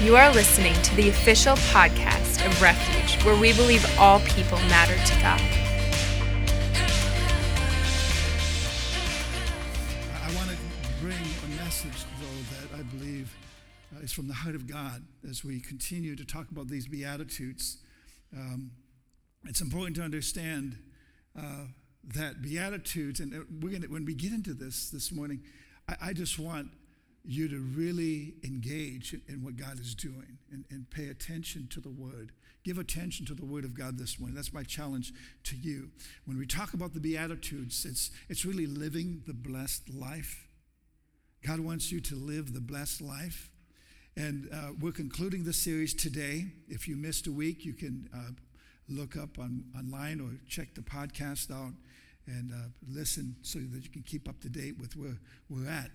You are listening to the official podcast of Refuge, where we believe all people matter to God. I want to bring a message, though, that I believe uh, is from the heart of God as we continue to talk about these Beatitudes. Um, it's important to understand uh, that Beatitudes, and uh, we're gonna, when we get into this this morning, I, I just want you to really engage in what God is doing and, and, pay attention to the Word. Give attention to the Word of God this morning. That's my challenge to you. When we talk about the Beatitudes, it's, it's really living the blessed life. God wants you to live the blessed life. And uh, we're concluding the series today. If you missed a week, you can uh, look up on, online or check the podcast out and uh, listen so that you can keep up to date with where we're at.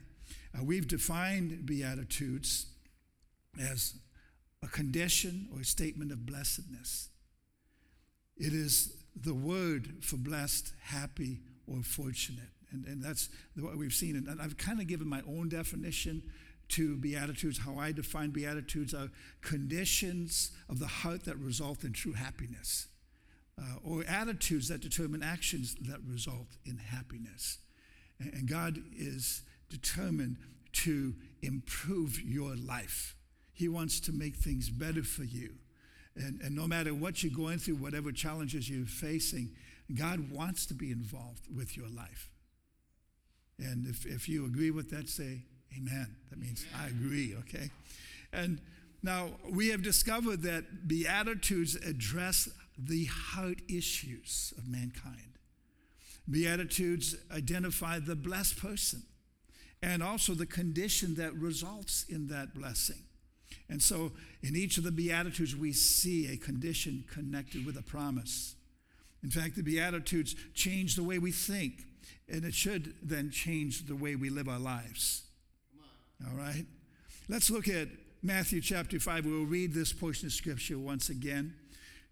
Uh, we've defined Beatitudes as a condition or a statement of blessedness. It is the word for blessed, happy, or fortunate. And, and that's what we've seen. And I've kind of given my own definition to Beatitudes. How I define Beatitudes are conditions of the heart that result in true happiness, uh, or attitudes that determine actions that result in happiness. And, and God is determined to improve your life. He wants to make things better for you. And, and no matter what you're going through, whatever challenges you're facing, God wants to be involved with your life. And if, if you agree with that, say amen. That means amen. I agree, okay? And now we have discovered that Beatitudes address the heart issues of mankind. Beatitudes identify the blessed person and also the condition that results in that blessing. And so in each of the Beatitudes, we see a condition connected with a promise. In fact, the Beatitudes change the way we think, and it should then change the way we live our lives. All right? Let's look at Matthew chapter 5. We'll read this portion of Scripture once again,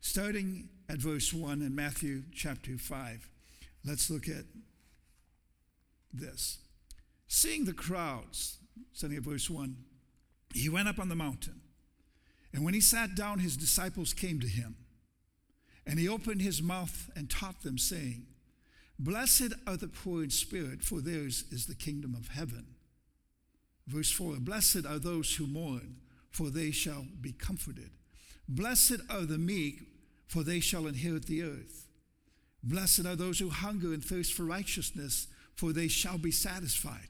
starting at verse 1 in Matthew chapter 5. Let's look at this. Seeing the crowds, starting at verse 1, he went up on the mountain. And when he sat down, his disciples came to him. And he opened his mouth and taught them, saying, Blessed are the poor in spirit, for theirs is the kingdom of heaven. Verse 4 Blessed are those who mourn, for they shall be comforted. Blessed are the meek, for they shall inherit the earth. Blessed are those who hunger and thirst for righteousness, for they shall be satisfied.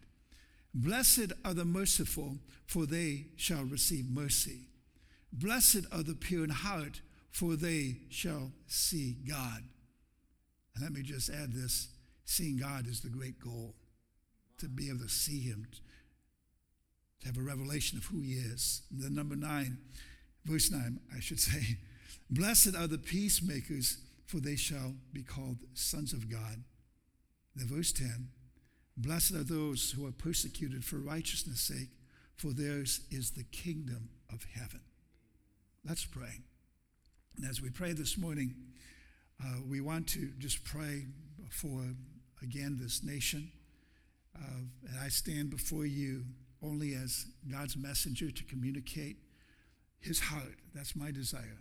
Blessed are the merciful, for they shall receive mercy. Blessed are the pure in heart, for they shall see God. And let me just add this seeing God is the great goal to be able to see Him, to have a revelation of who He is. And then, number nine, verse nine, I should say, Blessed are the peacemakers, for they shall be called sons of God. Then, verse 10, Blessed are those who are persecuted for righteousness' sake, for theirs is the kingdom of heaven. Let's pray. And as we pray this morning, uh, we want to just pray for, again, this nation. Uh, and I stand before you only as God's messenger to communicate his heart. That's my desire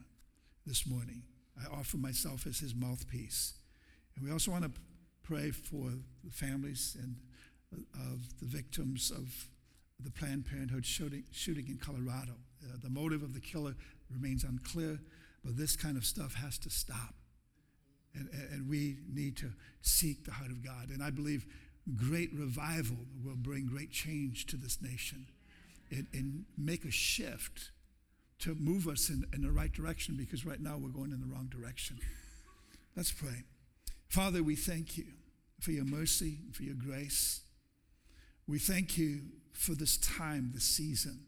this morning. I offer myself as his mouthpiece. And we also want to pray for the families and of the victims of the Planned Parenthood shooting, shooting in Colorado. Uh, the motive of the killer remains unclear, but this kind of stuff has to stop. And, and we need to seek the heart of God. And I believe great revival will bring great change to this nation and, and make a shift to move us in, in the right direction because right now we're going in the wrong direction. Let's pray. Father, we thank you for your mercy, for your grace. We thank you for this time, this season.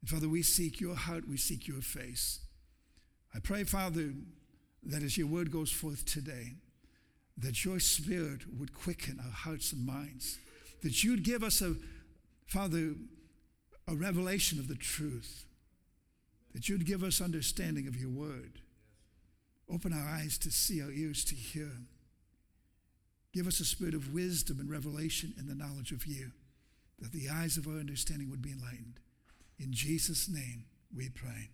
And Father, we seek your heart, we seek your face. I pray, Father, that as your word goes forth today, that your spirit would quicken our hearts and minds, that you'd give us a, Father, a revelation of the truth, that you'd give us understanding of your word. Open our eyes to see, our ears to hear. Give us a spirit of wisdom and revelation in the knowledge of you, that the eyes of our understanding would be enlightened. In Jesus' name, we pray.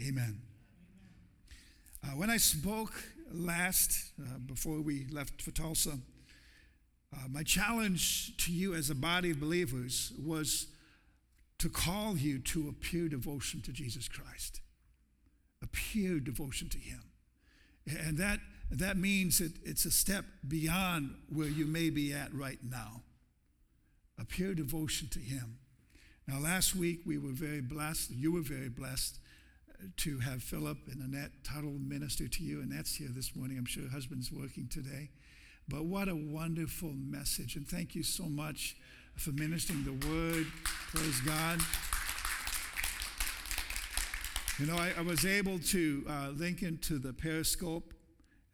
Amen. Uh, when I spoke last, uh, before we left for Tulsa, uh, my challenge to you as a body of believers was to call you to a pure devotion to Jesus Christ, a pure devotion to Him. And that, that means it, it's a step beyond where you may be at right now, a pure devotion to Him. Now, last week we were very blessed, you were very blessed uh, to have Philip and Annette Tuttle minister to you. Annette's here this morning. I'm sure her husband's working today. But what a wonderful message. And thank you so much for ministering the word. Praise God. You know, I, I was able to uh, link into the Periscope,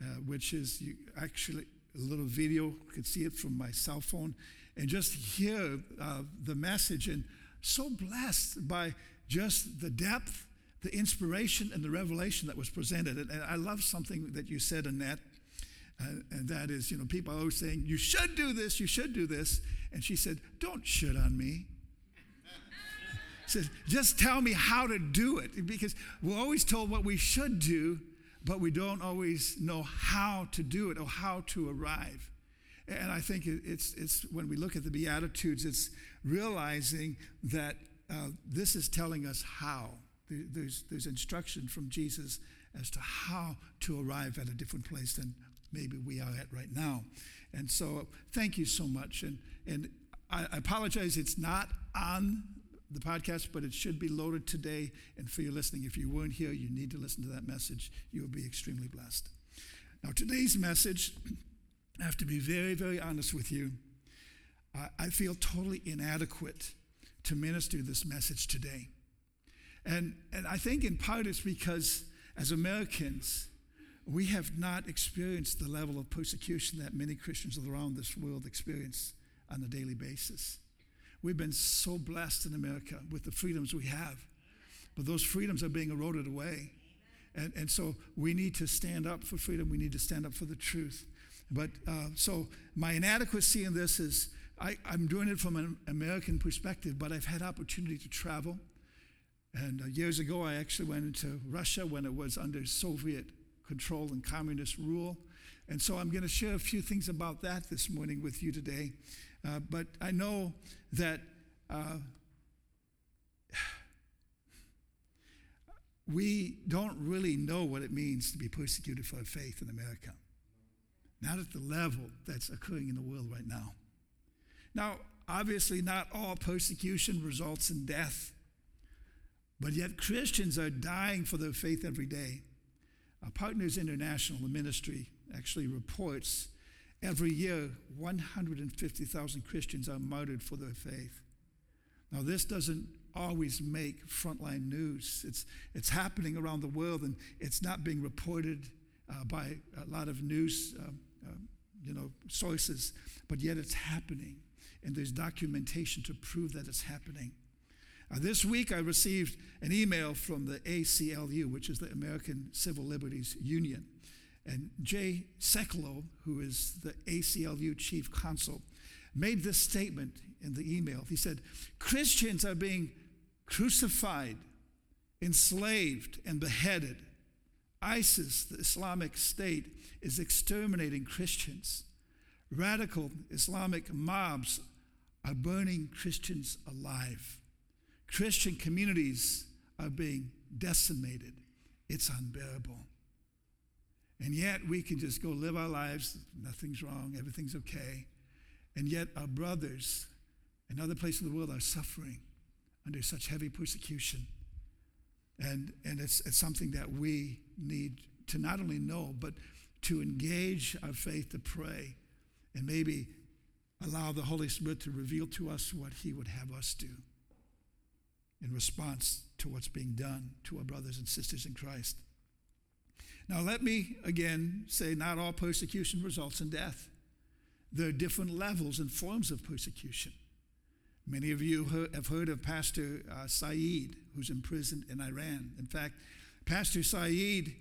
uh, which is actually a little video. You could see it from my cell phone and just hear uh, the message. And so blessed by just the depth, the inspiration, and the revelation that was presented. And, and I love something that you said, Annette. Uh, and that is, you know, people are always saying, you should do this, you should do this. And she said, don't shit on me. says, just tell me how to do it. Because we're always told what we should do, but we don't always know how to do it or how to arrive. And I think it's, it's when we look at the Beatitudes, it's realizing that uh, this is telling us how. There's, there's instruction from Jesus as to how to arrive at a different place than maybe we are at right now. And so thank you so much. And, and I, I apologize, it's not on the podcast, but it should be loaded today. And for your listening, if you weren't here, you need to listen to that message. You will be extremely blessed. Now, today's message, I have to be very, very honest with you. I, I feel totally inadequate to minister this message today. And, and I think in part it's because as Americans, we have not experienced the level of persecution that many Christians around this world experience on a daily basis. We've been so blessed in America with the freedoms we have, but those freedoms are being eroded away. And, and so we need to stand up for freedom, we need to stand up for the truth. But uh, so my inadequacy in this is I, I'm doing it from an American perspective, but I've had opportunity to travel. And uh, years ago, I actually went into Russia when it was under Soviet control and communist rule. And so I'm going to share a few things about that this morning with you today. Uh, but I know that uh, we don't really know what it means to be persecuted for our faith in America. Not at the level that's occurring in the world right now. Now, obviously, not all persecution results in death, but yet Christians are dying for their faith every day. Uh, Partners International, the ministry, actually reports every year 150,000 Christians are martyred for their faith. Now, this doesn't always make frontline news. It's, it's happening around the world and it's not being reported uh, by a lot of news uh, uh, you know, sources, but yet it's happening. And there's documentation to prove that it's happening. Uh, this week, I received an email from the ACLU, which is the American Civil Liberties Union. And Jay Sekulow, who is the ACLU chief counsel, made this statement in the email. He said, Christians are being crucified, enslaved, and beheaded. ISIS, the Islamic State, is exterminating Christians. Radical Islamic mobs are burning Christians alive. Christian communities are being decimated. It's unbearable. And yet we can just go live our lives, nothing's wrong, everything's okay. And yet our brothers in other places of the world are suffering under such heavy persecution. And, and it's, it's something that we need to not only know, but to engage our faith to pray and maybe allow the Holy Spirit to reveal to us what He would have us do in response to what's being done to our brothers and sisters in Christ. Now, let me again say not all persecution results in death. There are different levels and forms of persecution. Many of you have heard of Pastor uh, Saeed, who's imprisoned in Iran. In fact, Pastor Saeed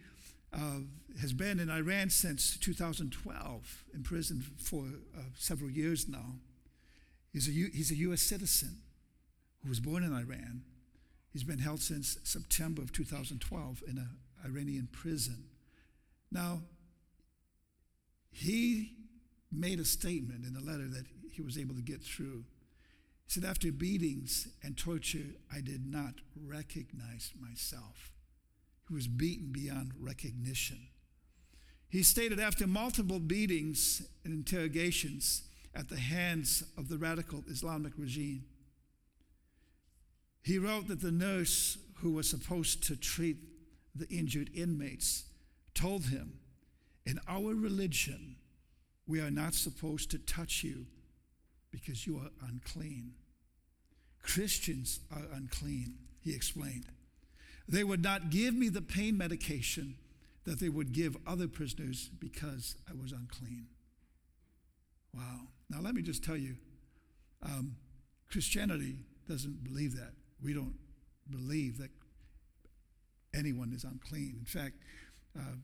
uh, has been in Iran since 2012, imprisoned for uh, several years now. He's a, U- he's a U.S. citizen who was born in Iran He's been held since September of 2012 in an Iranian prison. Now, he made a statement in a letter that he was able to get through. He said, After beatings and torture, I did not recognize myself. He was beaten beyond recognition. He stated, After multiple beatings and interrogations at the hands of the radical Islamic regime, he wrote that the nurse who was supposed to treat the injured inmates told him, In our religion, we are not supposed to touch you because you are unclean. Christians are unclean, he explained. They would not give me the pain medication that they would give other prisoners because I was unclean. Wow. Now, let me just tell you um, Christianity doesn't believe that. We don't believe that anyone is unclean. In fact, uh,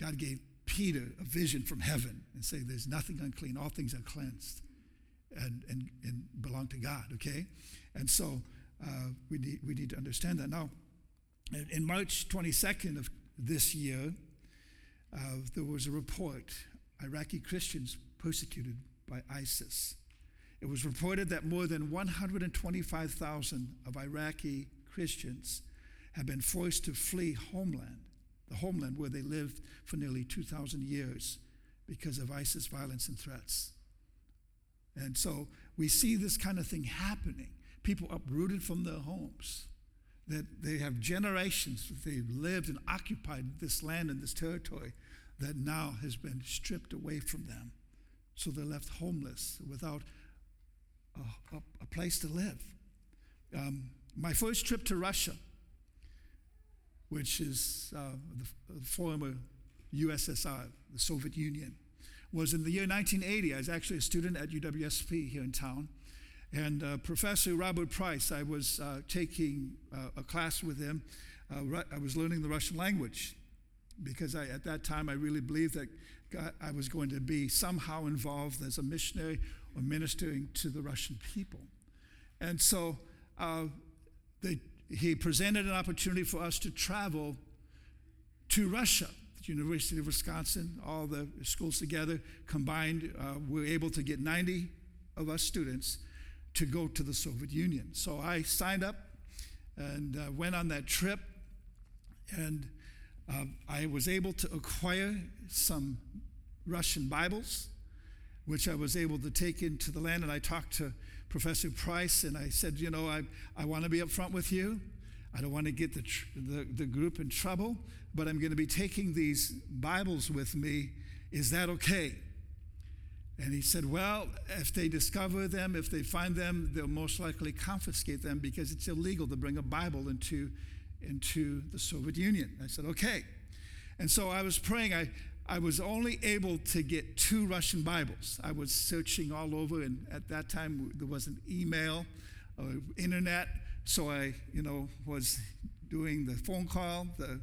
God gave Peter a vision from heaven and say, There's nothing unclean, all things are cleansed and, and, and belong to God, okay? And so uh, we, need, we need to understand that. Now, in March 22nd of this year, uh, there was a report Iraqi Christians persecuted by ISIS. It was reported that more than 125,000 of Iraqi Christians have been forced to flee homeland, the homeland where they lived for nearly 2,000 years because of ISIS violence and threats. And so we see this kind of thing happening. People uprooted from their homes, that they have generations that they've lived and occupied this land and this territory that now has been stripped away from them. So they're left homeless without a, a, a place to live. Um, my first trip to Russia, which is uh, the, former USSR, the Soviet Union, was in the year 1980. I was actually a student at UWSP here in town. And uh, Professor Robert Price, I was uh, taking uh, a class with him. Uh, I was learning the Russian language because I, at that time I really believed that God, I was going to be somehow involved as a missionary or ministering to the Russian people. And so uh, they, he presented an opportunity for us to travel to Russia. The University of Wisconsin, all the schools together combined, uh, we were able to get 90 of us students to go to the Soviet Union. So I signed up and uh, went on that trip, and uh, I was able to acquire some Russian Bibles which I was able to take into the land. And I talked to Professor Price and I said, You know, I, I want to be upfront with you. I don't want to get the, tr- the, the group in trouble, but I'm going to be taking these Bibles with me. Is that okay? And he said, Well, if they discover them, if they find them, they'll most likely confiscate them because it's illegal to bring a Bible into, into the Soviet Union. I said, Okay. And so I was praying. I, I was only able to get two Russian Bibles. I was searching all over, and at that time there wasn't email or internet, so I, you know, was doing the phone call, the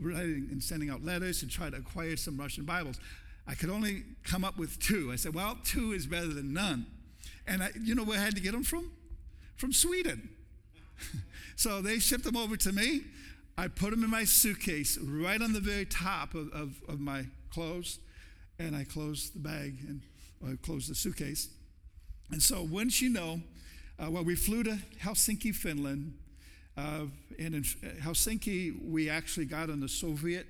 writing and sending out letters to try to acquire some Russian Bibles. I could only come up with two. I said, well, two is better than none. And I, you know where I had to get them from? From Sweden. so they shipped them over to me. I put them in my suitcase right on the very top of, of, of my clothes, and I closed the bag and I closed the suitcase. And so, once you know, uh, well, we flew to Helsinki, Finland. Uh, and in Helsinki, we actually got on the Soviet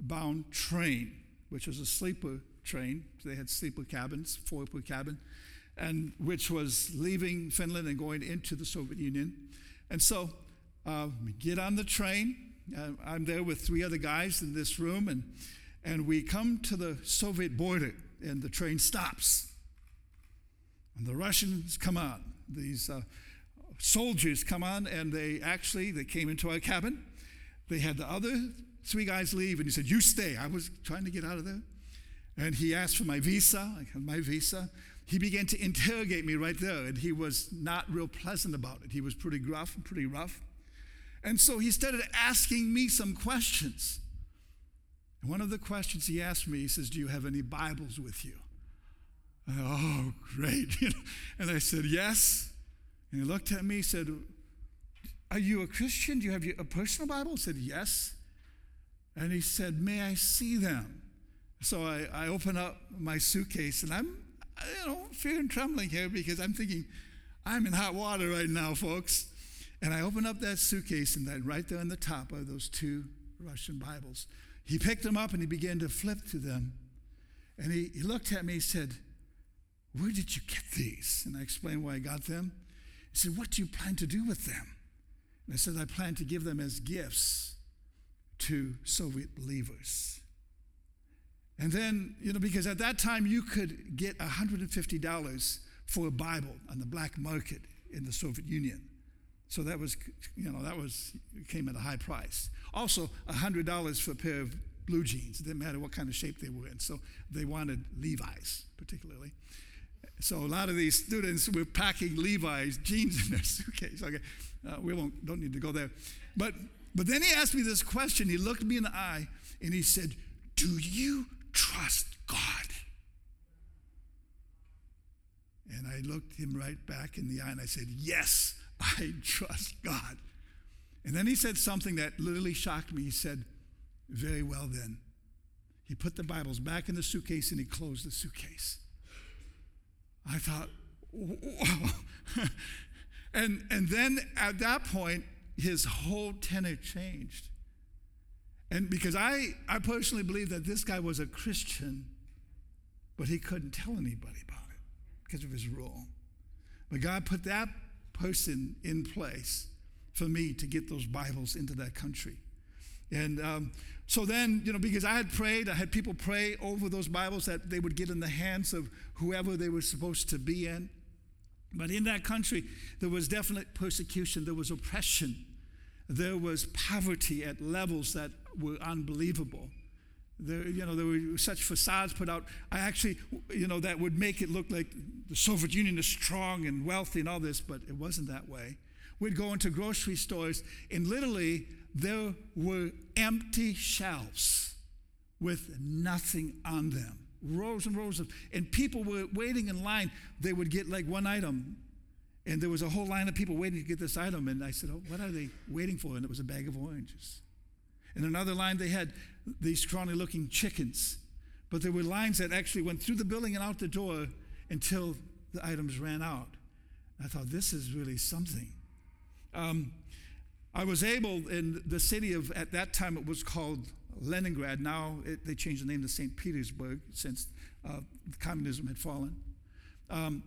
bound train, which was a sleeper train. They had sleeper cabins, four per cabin, and which was leaving Finland and going into the Soviet Union. And so uh, get on the train. Uh, I'm there with three other guys in this room, and, and we come to the Soviet border, and the train stops. And the Russians come on. These uh, soldiers come on, and they actually they came into our cabin. They had the other three guys leave, and he said, "You stay." I was trying to get out of there, and he asked for my visa. I had my visa. He began to interrogate me right there, and he was not real pleasant about it. He was pretty gruff and pretty rough. And so he started asking me some questions. And one of the questions he asked me, he says, Do you have any Bibles with you? I oh, great. and I said, Yes. And he looked at me, he said, Are you a Christian? Do you have a personal Bible? I said, Yes. And he said, May I see them? So I, I open up my suitcase and I'm, you know, fear and trembling here because I'm thinking, I'm in hot water right now, folks. And I opened up that suitcase and then right there on the top are those two Russian Bibles. He picked them up and he began to flip through them. And he, he looked at me and said, Where did you get these? And I explained why I got them. He said, What do you plan to do with them? And I said, I plan to give them as gifts to Soviet believers. And then, you know, because at that time you could get $150 for a Bible on the black market in the Soviet Union. So that was, you know, that was, came at a high price. Also, $100 for a pair of blue jeans. It didn't matter what kind of shape they were in. So they wanted Levi's, particularly. So a lot of these students were packing Levi's jeans in their suitcase. Okay, uh, we won't, don't need to go there. But, but then he asked me this question. He looked me in the eye and he said, Do you trust God? And I looked him right back in the eye and I said, Yes, I trust God. And then he said something that literally shocked me. He said, Very well, then. He put the Bibles back in the suitcase and he closed the suitcase. I thought, Whoa. and, and then at that point, his whole tenor changed. And because I, I personally believe that this guy was a Christian, but he couldn't tell anybody about it because of his rule. But God put that person in place for me to get those Bibles into that country. And um, so then, you know, because I had prayed, I had people pray over those Bibles that they would get in the hands of whoever they were supposed to be in. But in that country, there was definite persecution, there was oppression, there was poverty at levels that were unbelievable. There, you know, there were such facades put out. I actually, you know, that would make it look like the Soviet Union is strong and wealthy and all this, but it wasn't that way. We'd go into grocery stores, and literally there were empty shelves with nothing on them. Rows and rows of, and people were waiting in line. They would get like one item, and there was a whole line of people waiting to get this item. And I said, Oh, what are they waiting for? And it was a bag of oranges. In another line, they had these scrawny looking chickens. But there were lines that actually went through the building and out the door until the items ran out. I thought, this is really something. Um, I was able in the city of, at that time it was called Leningrad. Now it, they changed the name to St. Petersburg since uh, communism had fallen. Um,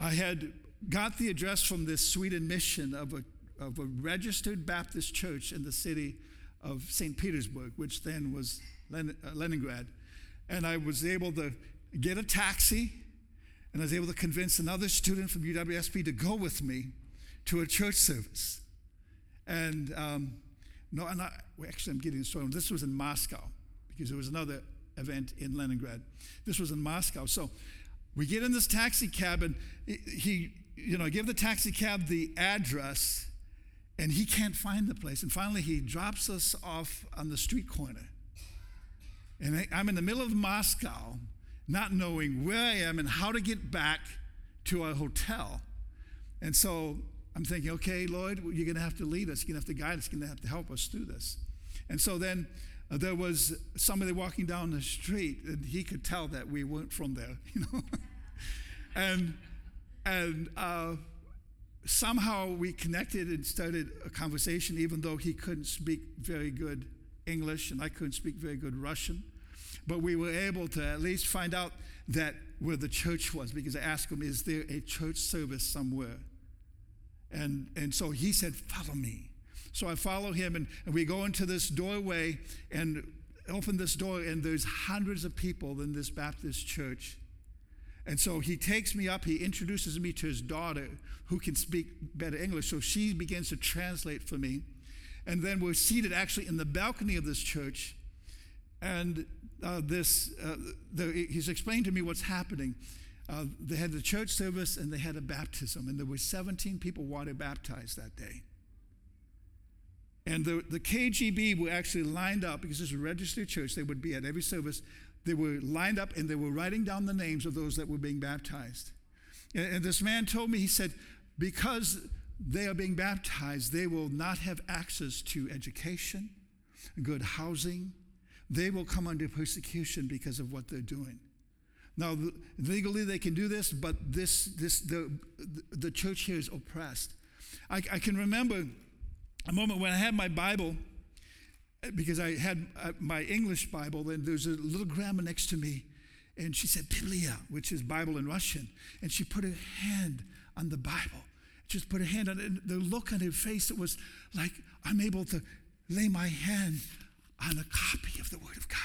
I had got the address from this Sweden mission of a, of a registered Baptist church in the city of St. Petersburg, which then was Len- uh, Leningrad. And I was able to get a taxi, and I was able to convince another student from UWSP to go with me to a church service. And um, no, and I, well, actually, I'm getting the story. This was in Moscow because there was another event in Leningrad. This was in Moscow. So we get in this taxi cab, and he, you know, give the taxi cab the address, and he can't find the place. And finally, he drops us off on the street corner. And I, I'm in the middle of Moscow, not knowing where I am and how to get back to our hotel. And so I'm thinking, okay, Lord, you're going to have to lead us. You're going to have to guide us. You're going to have to help us through this. And so then uh, there was somebody walking down the street, and he could tell that we weren't from there, you know. and and uh, somehow we connected and started a conversation, even though he couldn't speak very good English and I couldn't speak very good Russian. But we were able to at least find out that where the church was, because I asked him, "Is there a church service somewhere?" And, and so he said, Follow me. So I follow him, and, and we go into this doorway and open this door, and there's hundreds of people in this Baptist church. And so he takes me up, he introduces me to his daughter who can speak better English. So she begins to translate for me. And then we're seated actually in the balcony of this church. And uh, this, uh, the, he's explained to me what's happening. Uh, they had the church service and they had a baptism, and there were 17 people water baptized that day. And the, the KGB were actually lined up because this is a registered church. They would be at every service. They were lined up and they were writing down the names of those that were being baptized. And, and this man told me, he said, because they are being baptized, they will not have access to education, good housing. They will come under persecution because of what they're doing. Now, legally they can do this, but this, this, the, the church here is oppressed. I, I can remember a moment when I had my Bible, because I had uh, my English Bible, and there's a little grandma next to me, and she said Biblia, which is Bible in Russian, and she put her hand on the Bible. Just put her hand on it, and the look on her face, it was like I'm able to lay my hand on a copy of the Word of God.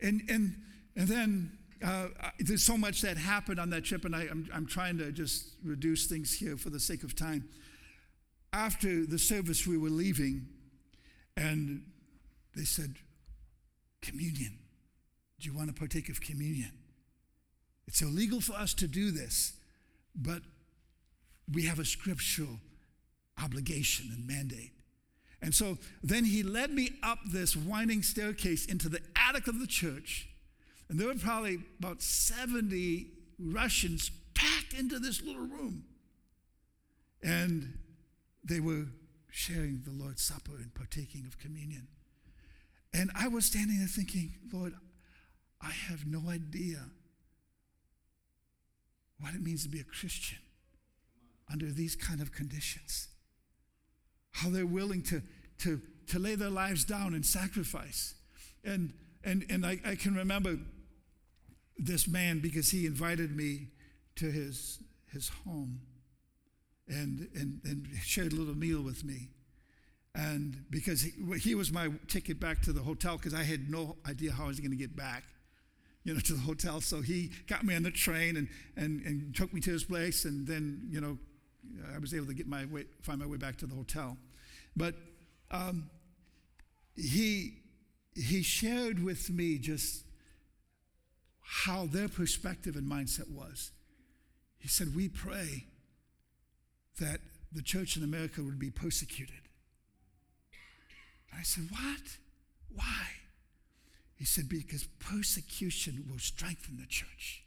And, and, and then uh, there's so much that happened on that trip, and I, I'm, I'm trying to just reduce things here for the sake of time. After the service, we were leaving, and they said, Communion. Do you want to partake of communion? It's illegal for us to do this, but we have a scriptural obligation and mandate. And so then he led me up this winding staircase into the attic of the church. And there were probably about 70 Russians packed into this little room. And they were sharing the Lord's Supper and partaking of communion. And I was standing there thinking, Lord, I have no idea what it means to be a Christian under these kind of conditions. How they're willing to, to, to lay their lives down and sacrifice. And, and, and I, I can remember this man because he invited me to his, his home and, and, and shared a little meal with me. And because he, he was my ticket back to the hotel because I had no idea how I was going to get back you know, to the hotel. So he got me on the train and, and, and took me to his place. And then, you know, I was able to get my way, find my way back to the hotel. But um, he, he shared with me just how their perspective and mindset was. He said, We pray that the church in America would be persecuted. And I said, What? Why? He said, Because persecution will strengthen the church.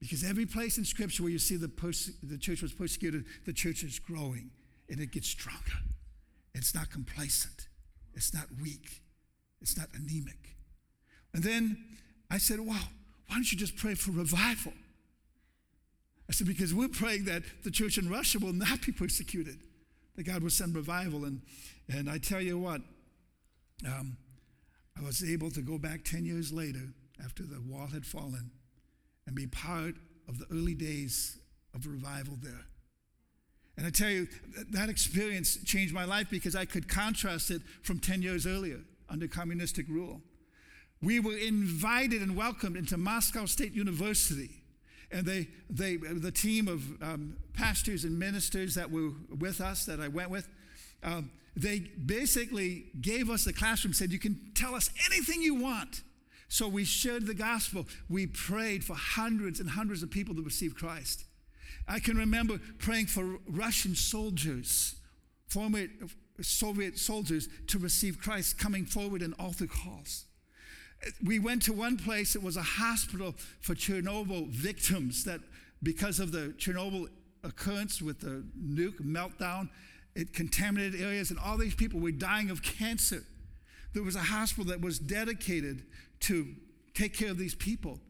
Because every place in Scripture where you see the, perse- the church was persecuted, the church is growing and it gets stronger. It's not complacent, it's not weak, it's not anemic. And then I said, Wow, why don't you just pray for revival? I said, Because we're praying that the church in Russia will not be persecuted, that God will send revival. And, and I tell you what, um, I was able to go back 10 years later after the wall had fallen and be part of the early days of revival there. And I tell you, that experience changed my life because I could contrast it from 10 years earlier under communistic rule. We were invited and welcomed into Moscow State University. And they, they, the team of um, pastors and ministers that were with us, that I went with, um, they basically gave us the classroom, said, You can tell us anything you want. So we shared the gospel. We prayed for hundreds and hundreds of people to receive Christ. I can remember praying for Russian soldiers, former Soviet soldiers, to receive Christ coming forward in altar calls. We went to one place, it was a hospital for Chernobyl victims that because of the Chernobyl occurrence with the nuke meltdown, it contaminated areas, and all these people were dying of cancer. There was a hospital that was dedicated to take care of these people.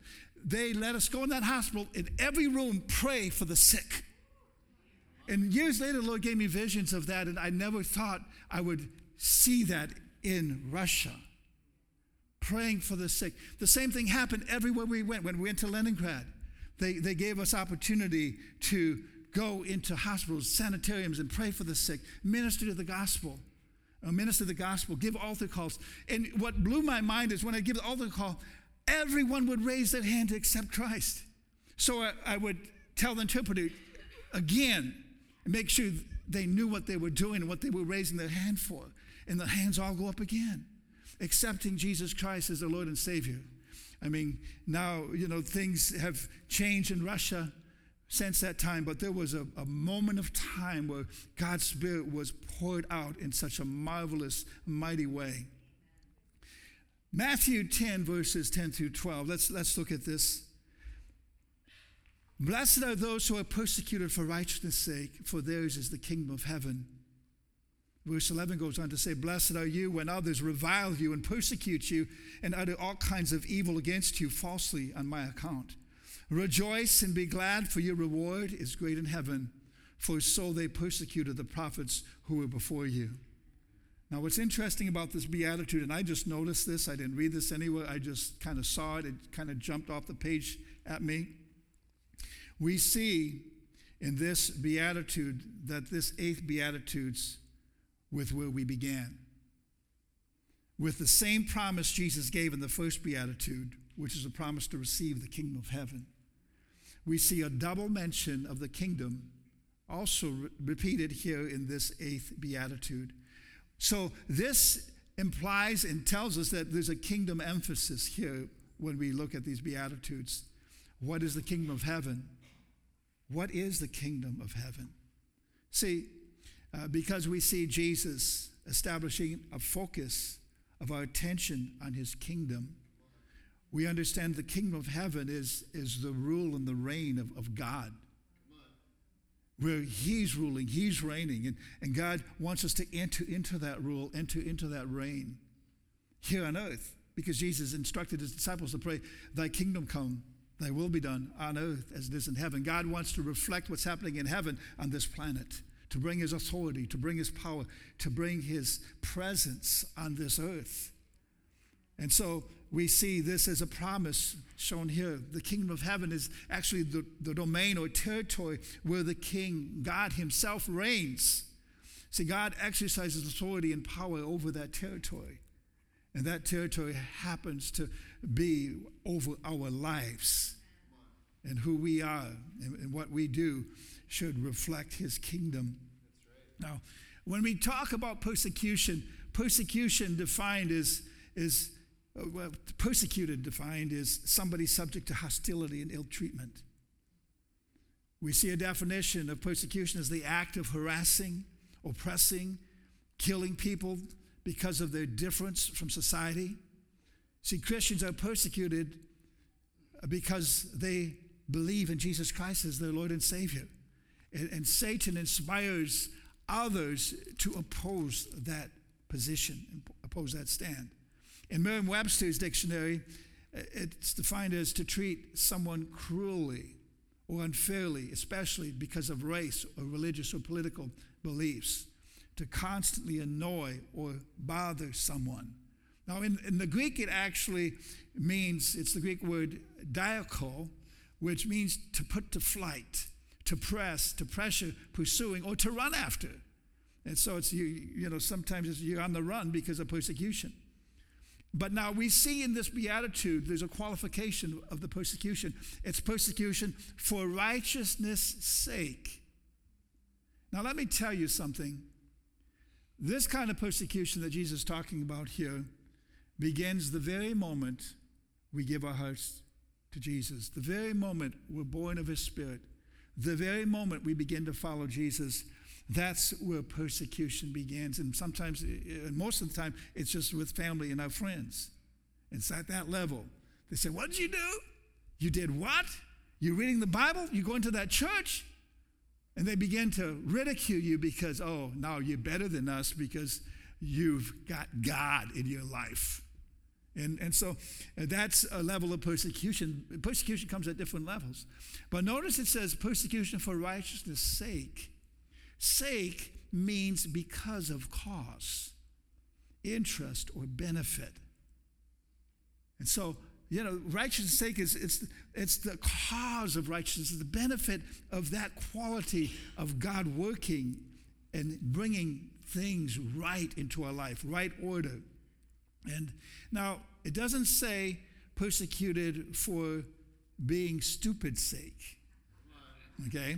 They let us go in that hospital in every room, pray for the sick. And years later, the Lord gave me visions of that, and I never thought I would see that in Russia. Praying for the sick. The same thing happened everywhere we went. When we went to Leningrad, they, they gave us opportunity to go into hospitals, sanitariums, and pray for the sick, minister to the gospel. Uh, minister the gospel, give altar calls. And what blew my mind is when I give the altar call, everyone would raise their hand to accept Christ. So I, I would tell the interpreter again, and make sure they knew what they were doing and what they were raising their hand for. And the hands all go up again, accepting Jesus Christ as their Lord and Savior. I mean, now, you know, things have changed in Russia since that time, but there was a, a, moment of time where God's Spirit was poured out in such a marvelous, mighty way. Matthew 10, verses 10 through 12. Let's, let's look at this. Blessed are those who are persecuted for righteousness' sake, for theirs is the kingdom of heaven. Verse 11 goes on to say, Blessed are you when others revile you and persecute you and utter all kinds of evil against you falsely on my account. Rejoice and be glad, for your reward is great in heaven, for so they persecuted the prophets who were before you. Now, what's interesting about this beatitude, and I just noticed this, I didn't read this anywhere, I just kind of saw it, it kind of jumped off the page at me. We see in this beatitude that this eighth beatitudes with where we began. With the same promise Jesus gave in the first beatitude, which is a promise to receive the kingdom of heaven. We see a double mention of the kingdom also re- repeated here in this eighth beatitude. So this implies and tells us that there's a kingdom emphasis here when we look at these beatitudes. What is the kingdom of heaven? What is the kingdom of heaven? See, uh, because we see Jesus establishing a focus of our attention on his kingdom, we understand the kingdom of heaven is, is the rule and the reign of, of God. Where he's ruling, he's reigning, and, and God wants us to enter into that rule, enter into that reign here on earth. Because Jesus instructed his disciples to pray, Thy kingdom come, thy will be done on earth as it is in heaven. God wants to reflect what's happening in heaven on this planet to bring his authority, to bring his power, to bring his presence on this earth. And so we see this as a promise shown here. The kingdom of heaven is actually the, the domain or territory where the king, God himself, reigns. See, God exercises authority and power over that territory. And that territory happens to be over our lives and who we are and, and what we do should reflect his kingdom. Right. Now, when we talk about persecution, persecution defined is, is uh, well, persecuted defined is somebody subject to hostility and ill treatment. We see a definition of persecution as the act of harassing, oppressing, killing people because of their difference from society. See, Christians are persecuted because they believe in Jesus Christ as their Lord and Savior. And, and Satan inspires others to oppose that position, oppose that stand. In Merriam Webster's dictionary, uh, it's defined as to treat someone cruelly or unfairly, especially because of race or religious or political beliefs, to constantly annoy or bother someone. Now, in, in the Greek, it actually means, it's the Greek word dioko, which means to put to flight to press, to pressure, pursuing, or to run after. And so it's you, you know, sometimes you're on the run because of persecution. But now we see in this beatitude, there's a qualification of the persecution. It's persecution for righteousness' sake. Now, let me tell you something. This kind of persecution that Jesus is talking about here begins the very moment we give our hearts to Jesus, the very moment we're born of His Spirit the very moment we begin to follow Jesus, that's where persecution begins. And sometimes, and most of the time, it's just with family and our friends. It's at that level. They say, What did you do? You did what? You're reading the Bible? You go into that church? And they begin to ridicule you because, oh, now you're better than us because you've got God in your life. And, and so uh, that's a level of persecution. Persecution comes at different levels. But notice it says persecution for righteousness' sake. Sake means because of cause, interest, or benefit. And so, you know, righteousness' sake is it's, it's the cause of righteousness, the benefit of that quality of God working and bringing things right into our life, right order. And now, it doesn't say persecuted for being stupid sake, okay?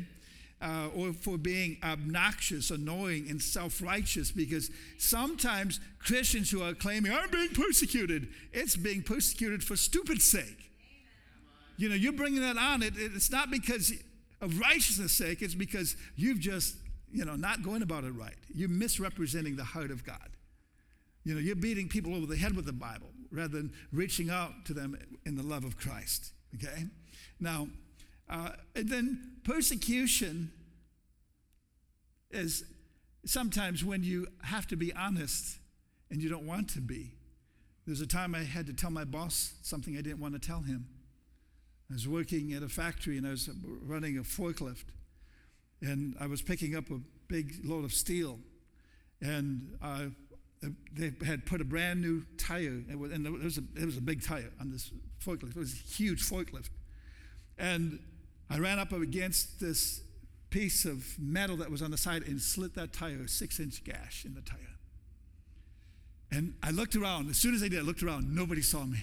Uh, or for being obnoxious, annoying, and self righteous, because sometimes Christians who are claiming, I'm being persecuted, it's being persecuted for stupid sake. You know, you're bringing that on. It, it's not because of righteousness' sake, it's because you've just, you know, not going about it right. You're misrepresenting the heart of God. You know, you're beating people over the head with the Bible rather than reaching out to them in the love of Christ. Okay? Now, Uh, and then persecution is sometimes when you have to be honest and you don't want to be. There's a time I had to tell my boss something I didn't want to tell him. I was working at a factory and I was running a forklift. And I was picking up a big load of steel. And uh, they had put a brand new tire, and it was, a, it was a big tire on this forklift. It was a huge forklift. And I ran up against this piece of metal that was on the side and slit that tire, a six inch gash in the tire. And I looked around. As soon as I did, I looked around. Nobody saw me.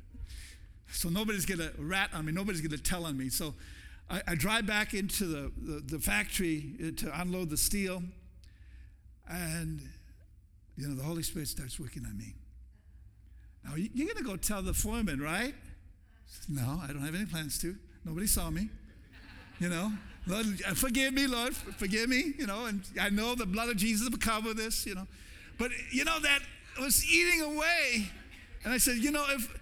so nobody's going to rat on me. Nobody's going to tell on me. So I, I drive back into the, the, the factory uh, to unload the steel. And, you know, the Holy Spirit starts working on me. Now, you're going to go tell the foreman, right? No, I don't have any plans to. Nobody saw me. You know, Lord, uh, forgive me, Lord, forgive me, you know, and I know the blood of Jesus will cover this, you know. But, you know, that was eating away. And I said, you know, if,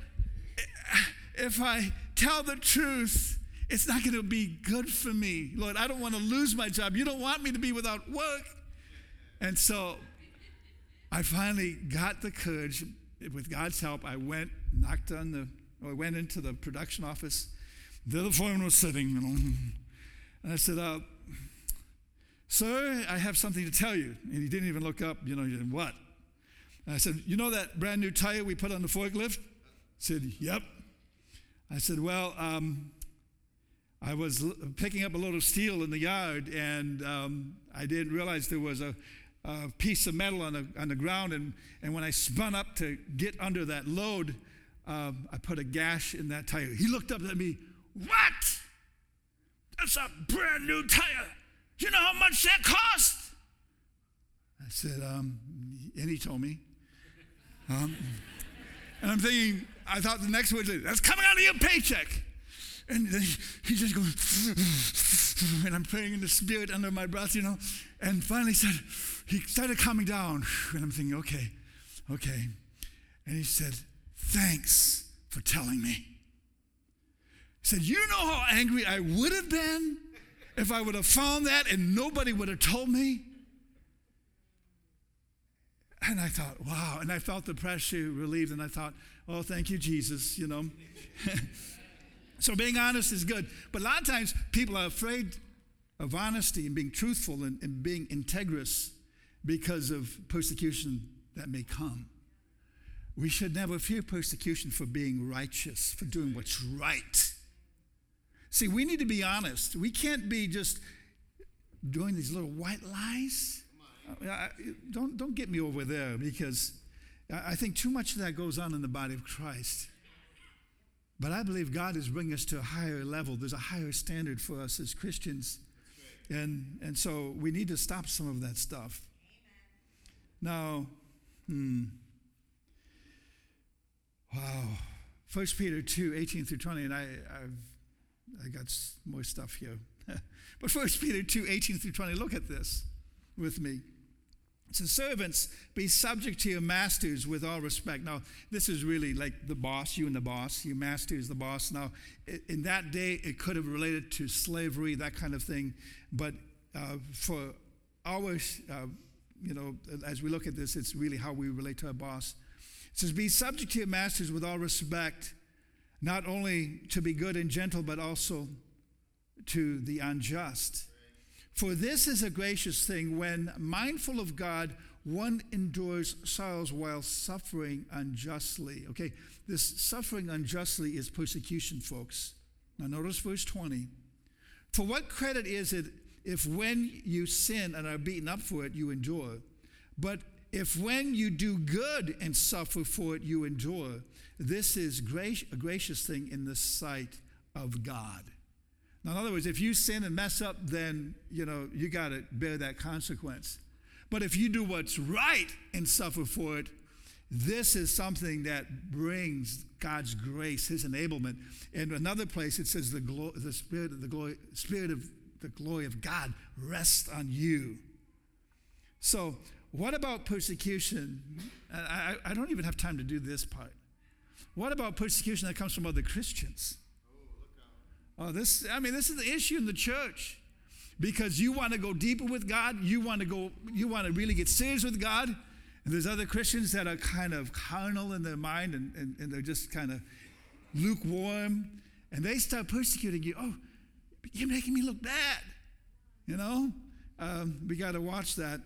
if I tell the truth, it's not going to be good for me. Lord, I don't want to lose my job. You don't want me to be without work. And so I finally got the courage. With God's help, I went, knocked on the, I went into the production office. There the foreman was sitting, you know. And I said, uh, Sir, I have something to tell you. And he didn't even look up, you know, what? I said, You know that brand new tire we put on the forklift? He said, Yep. I said, Well, um, I was picking up a load of steel in the yard, and um, I didn't realize there was a, a, piece of metal on the, on the ground. And, and when I spun up to get under that load, um, I put a gash in that tire. He looked up at me, What? That's a brand new tire. You know how much that cost? I said, um, and he told me. Um, and I'm thinking, I thought the next word, that's coming out of your paycheck. And he just goes, and I'm praying in the spirit under my breath, you know. And finally said, he started coming down. And I'm thinking, okay, okay. And he said, thanks for telling me. He said, You know how angry I would have been if I would have found that and nobody would have told me? And I thought, wow. And I felt the pressure relieved, and I thought, oh, thank you, Jesus, you know. so being honest is good. But a lot of times people are afraid of honesty and being truthful and, and being integrous because of persecution that may come. We should never fear persecution for being righteous, for doing what's right. See, we need to be honest. We can't be just doing these little white lies. Don't, don't get me over there because I think too much of that goes on in the body of Christ. But I believe God is bringing us to a higher level. There's a higher standard for us as Christians. And, and so we need to stop some of that stuff. Now, hmm. Wow. 1 Peter 2, 18 through 20, and I, I've I got more stuff here. but First Peter 2 18 through 20, look at this with me. It says, Servants, be subject to your masters with all respect. Now, this is really like the boss, you and the boss. Your master is the boss. Now, in that day, it could have related to slavery, that kind of thing. But uh, for our, uh, you know, as we look at this, it's really how we relate to our boss. It says, Be subject to your masters with all respect not only to be good and gentle, but also to the unjust. For this is a gracious thing when, mindful of God, one endures sorrows while suffering unjustly. Okay, this suffering unjustly is persecution, folks. Now, notice verse 20. For what credit is it if when you sin and are beaten up for it, you endure? But if when you do good and suffer for it, you endure? This is a gracious thing in the sight of God. Now, in other words, if you sin and mess up, then, you know, you got to bear that consequence. But if you do what's right and suffer for it, this is something that brings God's grace, His enablement. In another place, it says the, glo- the spirit of the glory, spirit of the glory of God rests on you. So, what about persecution? I, I don't even have time to do this part. What about persecution that comes from other Christians? Oh, this, I mean, this is the issue in the church because you want to go deeper with God, you want to go, you want to really get serious with God. And there's other Christians that are kind of carnal in their mind and, and, and they're just kind of lukewarm. And they start persecuting you. Oh, you're making me look bad. You know? Um, we got to watch that.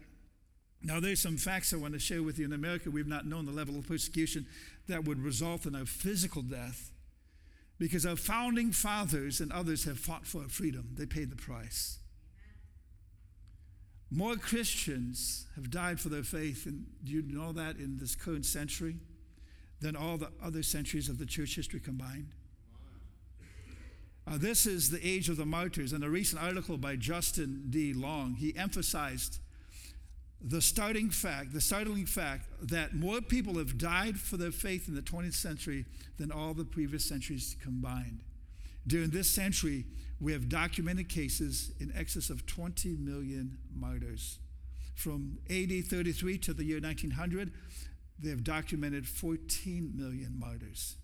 Now, there's some facts I want to share with you. In America, we've not known the level of persecution that would result in a physical death because our founding fathers and others have fought for our freedom. They paid the price. More Christians have died for their faith, and do you know that in this current century, than all the other centuries of the church history combined? Uh, this is the age of the martyrs. In a recent article by Justin D. Long, he emphasized the starting fact, the startling fact that more people have died for their faith in the 20th century than all the previous centuries combined. During this century, we have documented cases in excess of 20 million martyrs. From AD 33 to the year 1900, they have documented 14 million martyrs.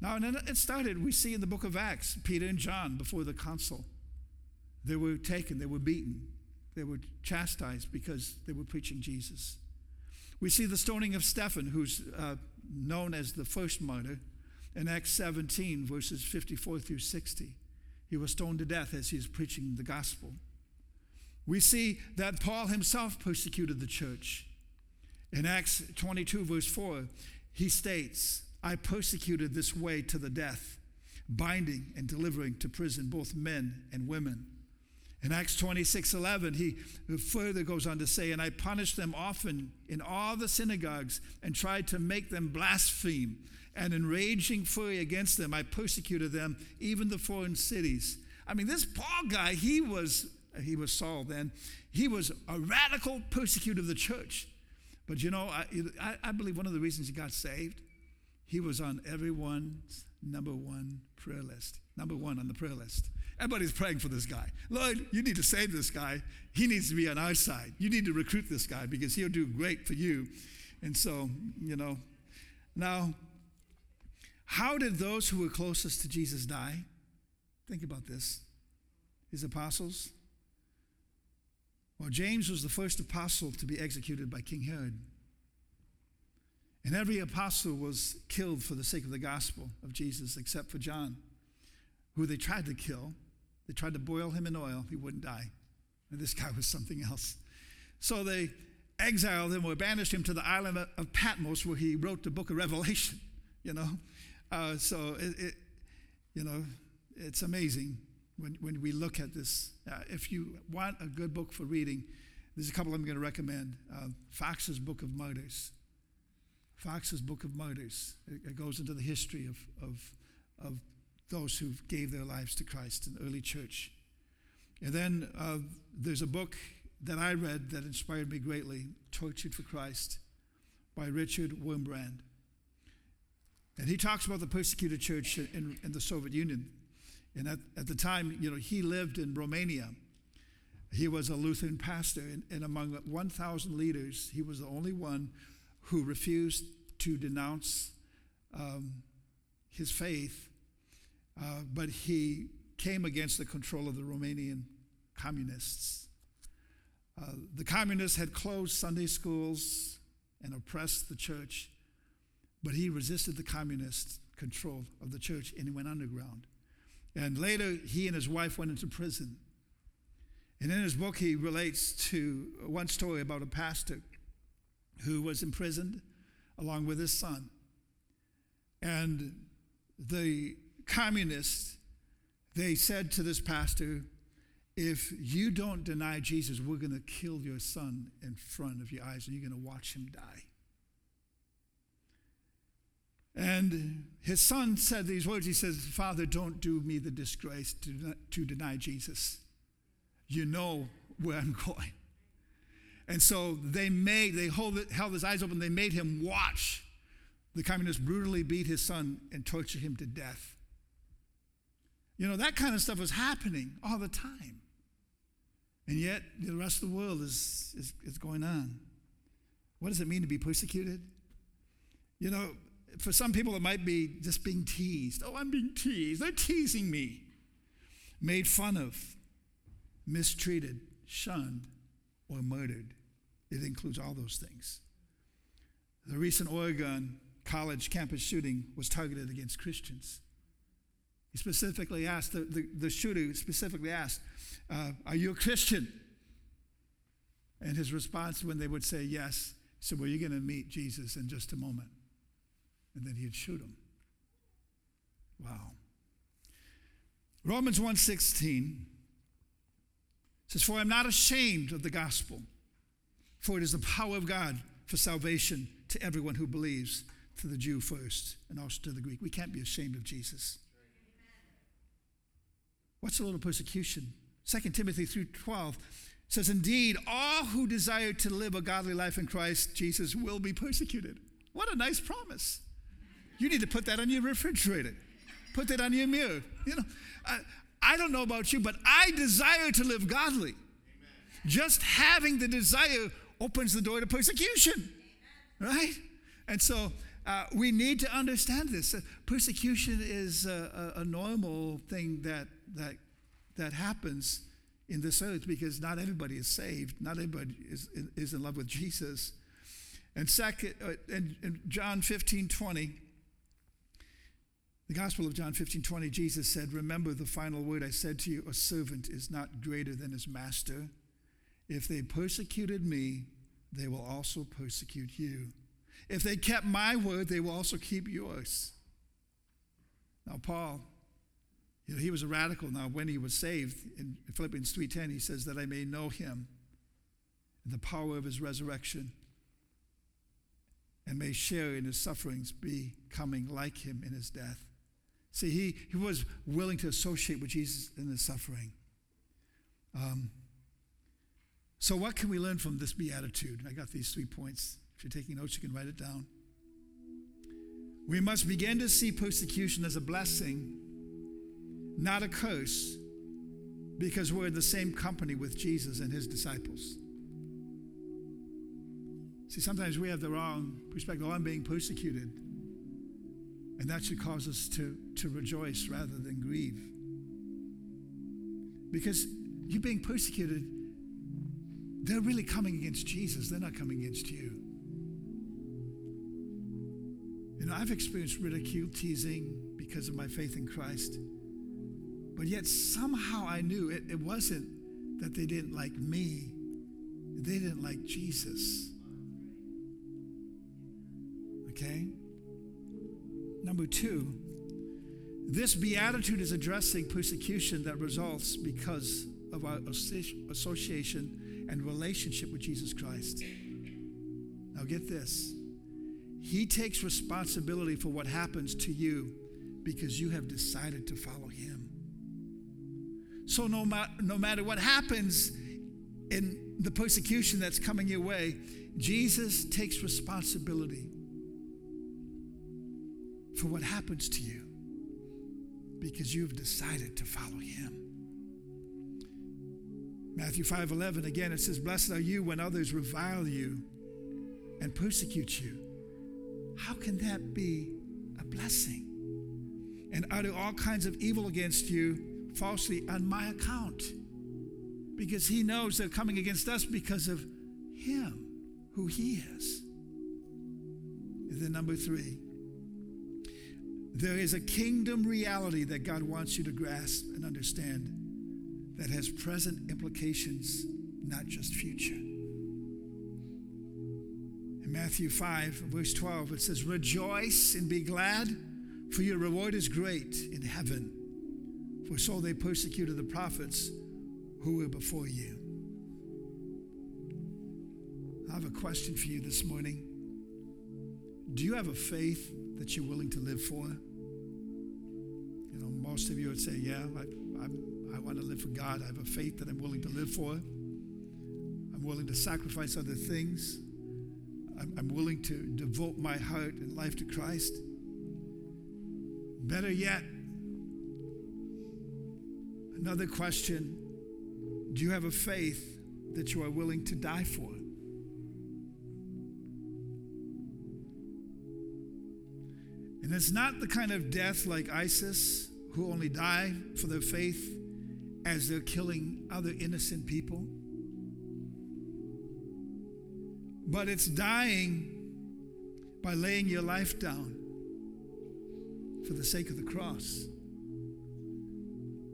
Now, it started, we see in the book of Acts, Peter and John before the council. They were taken, they were beaten, they were chastised because they were preaching Jesus. We see the stoning of Stephen, who's uh, known as the first martyr, in Acts 17, verses 54 through 60. He was stoned to death as he was preaching the gospel. We see that Paul himself persecuted the church. In Acts 22, verse 4, he states, I persecuted this way to the death, binding and delivering to prison both men and women. In Acts 26 11, he further goes on to say, And I punished them often in all the synagogues and tried to make them blaspheme. And in raging fury against them, I persecuted them, even the foreign cities. I mean, this Paul guy, he was, he was Saul then, he was a radical persecutor of the church. But you know, I, I believe one of the reasons he got saved, he was on everyone's number one prayer list. Number one on the prayer list. Everybody's praying for this guy. Lord, you need to save this guy. He needs to be on our side. You need to recruit this guy because he'll do great for you. And so, you know, now, how did those who were closest to Jesus die? Think about this. His apostles. Well, James was the first apostle to be executed by King Herod. And every apostle was killed for the sake of the gospel of Jesus, except for John, who they tried to kill they tried to boil him in oil, he wouldn't die. And this guy was something else. So they exiled him or banished him to the island of Patmos where he wrote the book of Revelation, you know. Uh, so it, it, you know, it's amazing when, when we look at this. Uh, if you want a good book for reading, there's a couple I'm going to recommend. Uh, Foxe's Book of Martyrs. Foxe's Book of Martyrs. It, it goes into the history of, of, of those who gave their lives to Christ in the early church. And then uh, there's a book that I read that inspired me greatly Tortured for Christ by Richard Wurmbrand. And he talks about the persecuted church in, in the Soviet Union. And at, at the time, you know, he lived in Romania. He was a Lutheran pastor, and, and among 1,000 leaders, he was the only one who refused to denounce um, his faith uh, but he came against the control of the Romanian communists. Uh, the communists had closed Sunday schools and oppressed the church, but he resisted the communist control of the church and he went underground. And later, he and his wife went into prison. And in his book, he relates to one story about a pastor who was imprisoned along with his son. And the communists, they said to this pastor, if you don't deny Jesus, we're going to kill your son in front of your eyes and you're going to watch him die. And his son said these words. He says, Father, don't do me the disgrace to, to deny Jesus. You know where I'm going. And so they made, they hold held his eyes open, they made him watch the communists brutally beat his son and torture him to death. You know, that kind of stuff is happening all the time. And yet, the rest of the world is, is, is going on. What does it mean to be persecuted? You know, for some people, it might be just being teased. Oh, I'm being teased. They're teasing me. Made fun of, mistreated, shunned, or murdered. It includes all those things. The recent Oregon college campus shooting was targeted against Christians. He specifically asked, the, the, the shooter specifically asked, uh, Are you a Christian? And his response when they would say yes, he said, Well, you're going to meet Jesus in just a moment. And then he'd shoot him. Wow. Romans 1:16 says, For I'm not ashamed of the gospel, for it is the power of God for salvation to everyone who believes, to the Jew first, and also to the Greek. We can't be ashamed of Jesus. What's a little persecution? 2 Timothy 3:12 says, Indeed, all who desire to live a godly life in Christ Jesus will be persecuted. What a nice promise. You need to put that on your refrigerator. Put that on your mirror. You know, I, I don't know about you, but I desire to live godly. Amen. Just having the desire opens the door to persecution. Right? And so uh, we need to understand this. Uh, persecution is a, a, a normal thing that, that, that happens in this earth because not everybody is saved, not everybody is, is in love with Jesus. And second, uh, in, in John 15 20, the Gospel of John 15 20, Jesus said, Remember the final word I said to you, a servant is not greater than his master. If they persecuted me, they will also persecute you. If they kept my word, they will also keep yours. Now, Paul, he was a radical. Now, when he was saved, in Philippians 3.10, he says that I may know him and the power of his resurrection and may share in his sufferings, becoming like him in his death. See, he, he was willing to associate with Jesus in his suffering. Um, so, what can we learn from this beatitude? I got these three points. If you're taking notes, you can write it down. We must begin to see persecution as a blessing not a curse, because we're in the same company with Jesus and his disciples. See, sometimes we have the wrong perspective. Oh, I'm being persecuted. And that should cause us to, to rejoice rather than grieve. Because you're being persecuted, they're really coming against Jesus, they're not coming against you. You know, I've experienced ridicule, teasing because of my faith in Christ. But yet somehow I knew it, it wasn't that they didn't like me, they didn't like Jesus. Okay? Number two, this beatitude is addressing persecution that results because of our association and relationship with Jesus Christ. Now, get this He takes responsibility for what happens to you because you have decided to follow Him. So, no, ma- no matter what happens in the persecution that's coming your way, Jesus takes responsibility for what happens to you because you've decided to follow him. Matthew 5:11 again it says blessed are you when others revile you and persecute you. How can that be a blessing? And utter all kinds of evil against you falsely on my account because he knows they're coming against us because of him, who he is. And then, number three, there is a kingdom reality that God wants you to grasp and understand that has present implications, not just future. In Matthew 5, verse 12, it says, Rejoice and be glad, for your reward is great in heaven for so they persecuted the prophets who were before you. I have a question for you this morning. Do you have a faith that you're willing to live for? You know, most of you would say, Yeah, I want to live for God. I have a faith that I'm willing to live for. I'm willing to sacrifice other things. I'm, I'm willing to devote my heart and life to Christ. Better yet, Another question Do you have a faith that you are willing to die for? And it's not the kind of death like ISIS, who only die for their faith as they're killing other innocent people. But it's dying by laying your life down for the sake of the cross.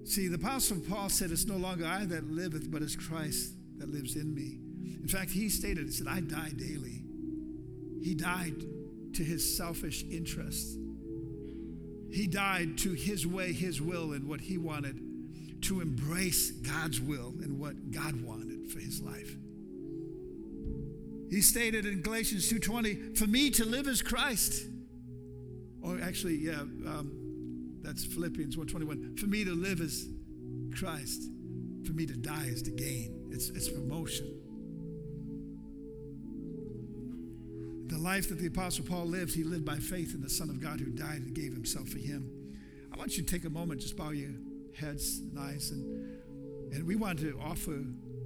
See, the Apostle Paul said, It's no longer I that liveth, but it's Christ that lives in me. In fact, he stated, He said, I die daily. He died to his selfish interests. He died to his way, his will, and what he wanted, to embrace God's will and what God wanted for his life. He stated in Galatians 2:20, "For me to live is Christ." Or actually, yeah, um, that's Philippians 1:21. For me to live is Christ. For me to die is to gain. It's, it's promotion. The life that the Apostle Paul lives, he lived by faith in the Son of God who died and gave himself for him. I want you to take a moment, just bow your heads and eyes, and, and we want to offer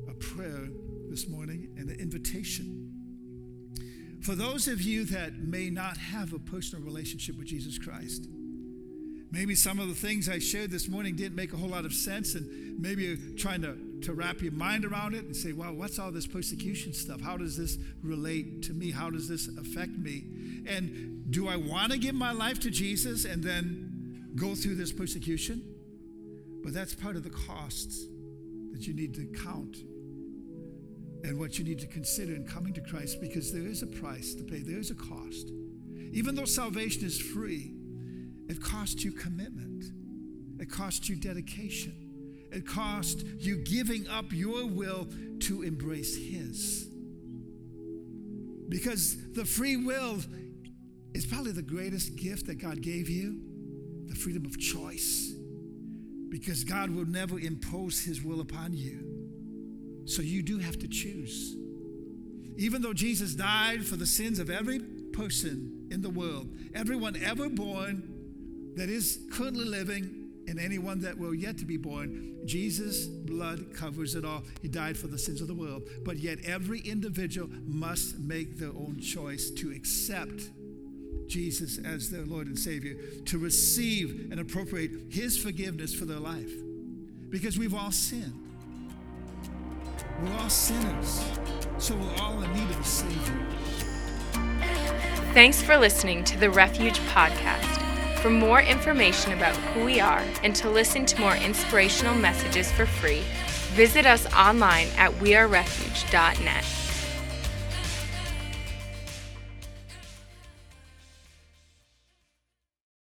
a prayer this morning and an invitation. For those of you that may not have a personal relationship with Jesus Christ, maybe some of the things I shared this morning didn't make a whole lot of sense, and maybe you're trying to, to wrap your mind around it and say, well, what's all this persecution stuff? How does this relate to me? How does this affect me? And do I want to give my life to Jesus and then go through this persecution? But that's part of the costs that you need to count and what you need to consider in coming to Christ because there is a price to pay, there is a cost. Even though salvation is free, it costs you commitment, it costs you dedication, it costs you giving up your will to embrace His. Because the free will is probably the greatest gift that God gave you the freedom of choice. Because God will never impose His will upon you. So you do have to choose. Even though Jesus died for the sins of every person in the world, everyone ever born that is currently living, and anyone that will yet to be born, Jesus' blood covers it all. He died for the sins of the world. But yet, every individual must make their own choice to accept Jesus as their Lord and Savior, to receive and appropriate His forgiveness for their life. Because we've all sinned. We're all sinners, so we're all in need of a Savior. Thanks for listening to the Refuge Podcast. For more information about who we are and to listen to more inspirational messages for free, visit us online at wearerefuge.net.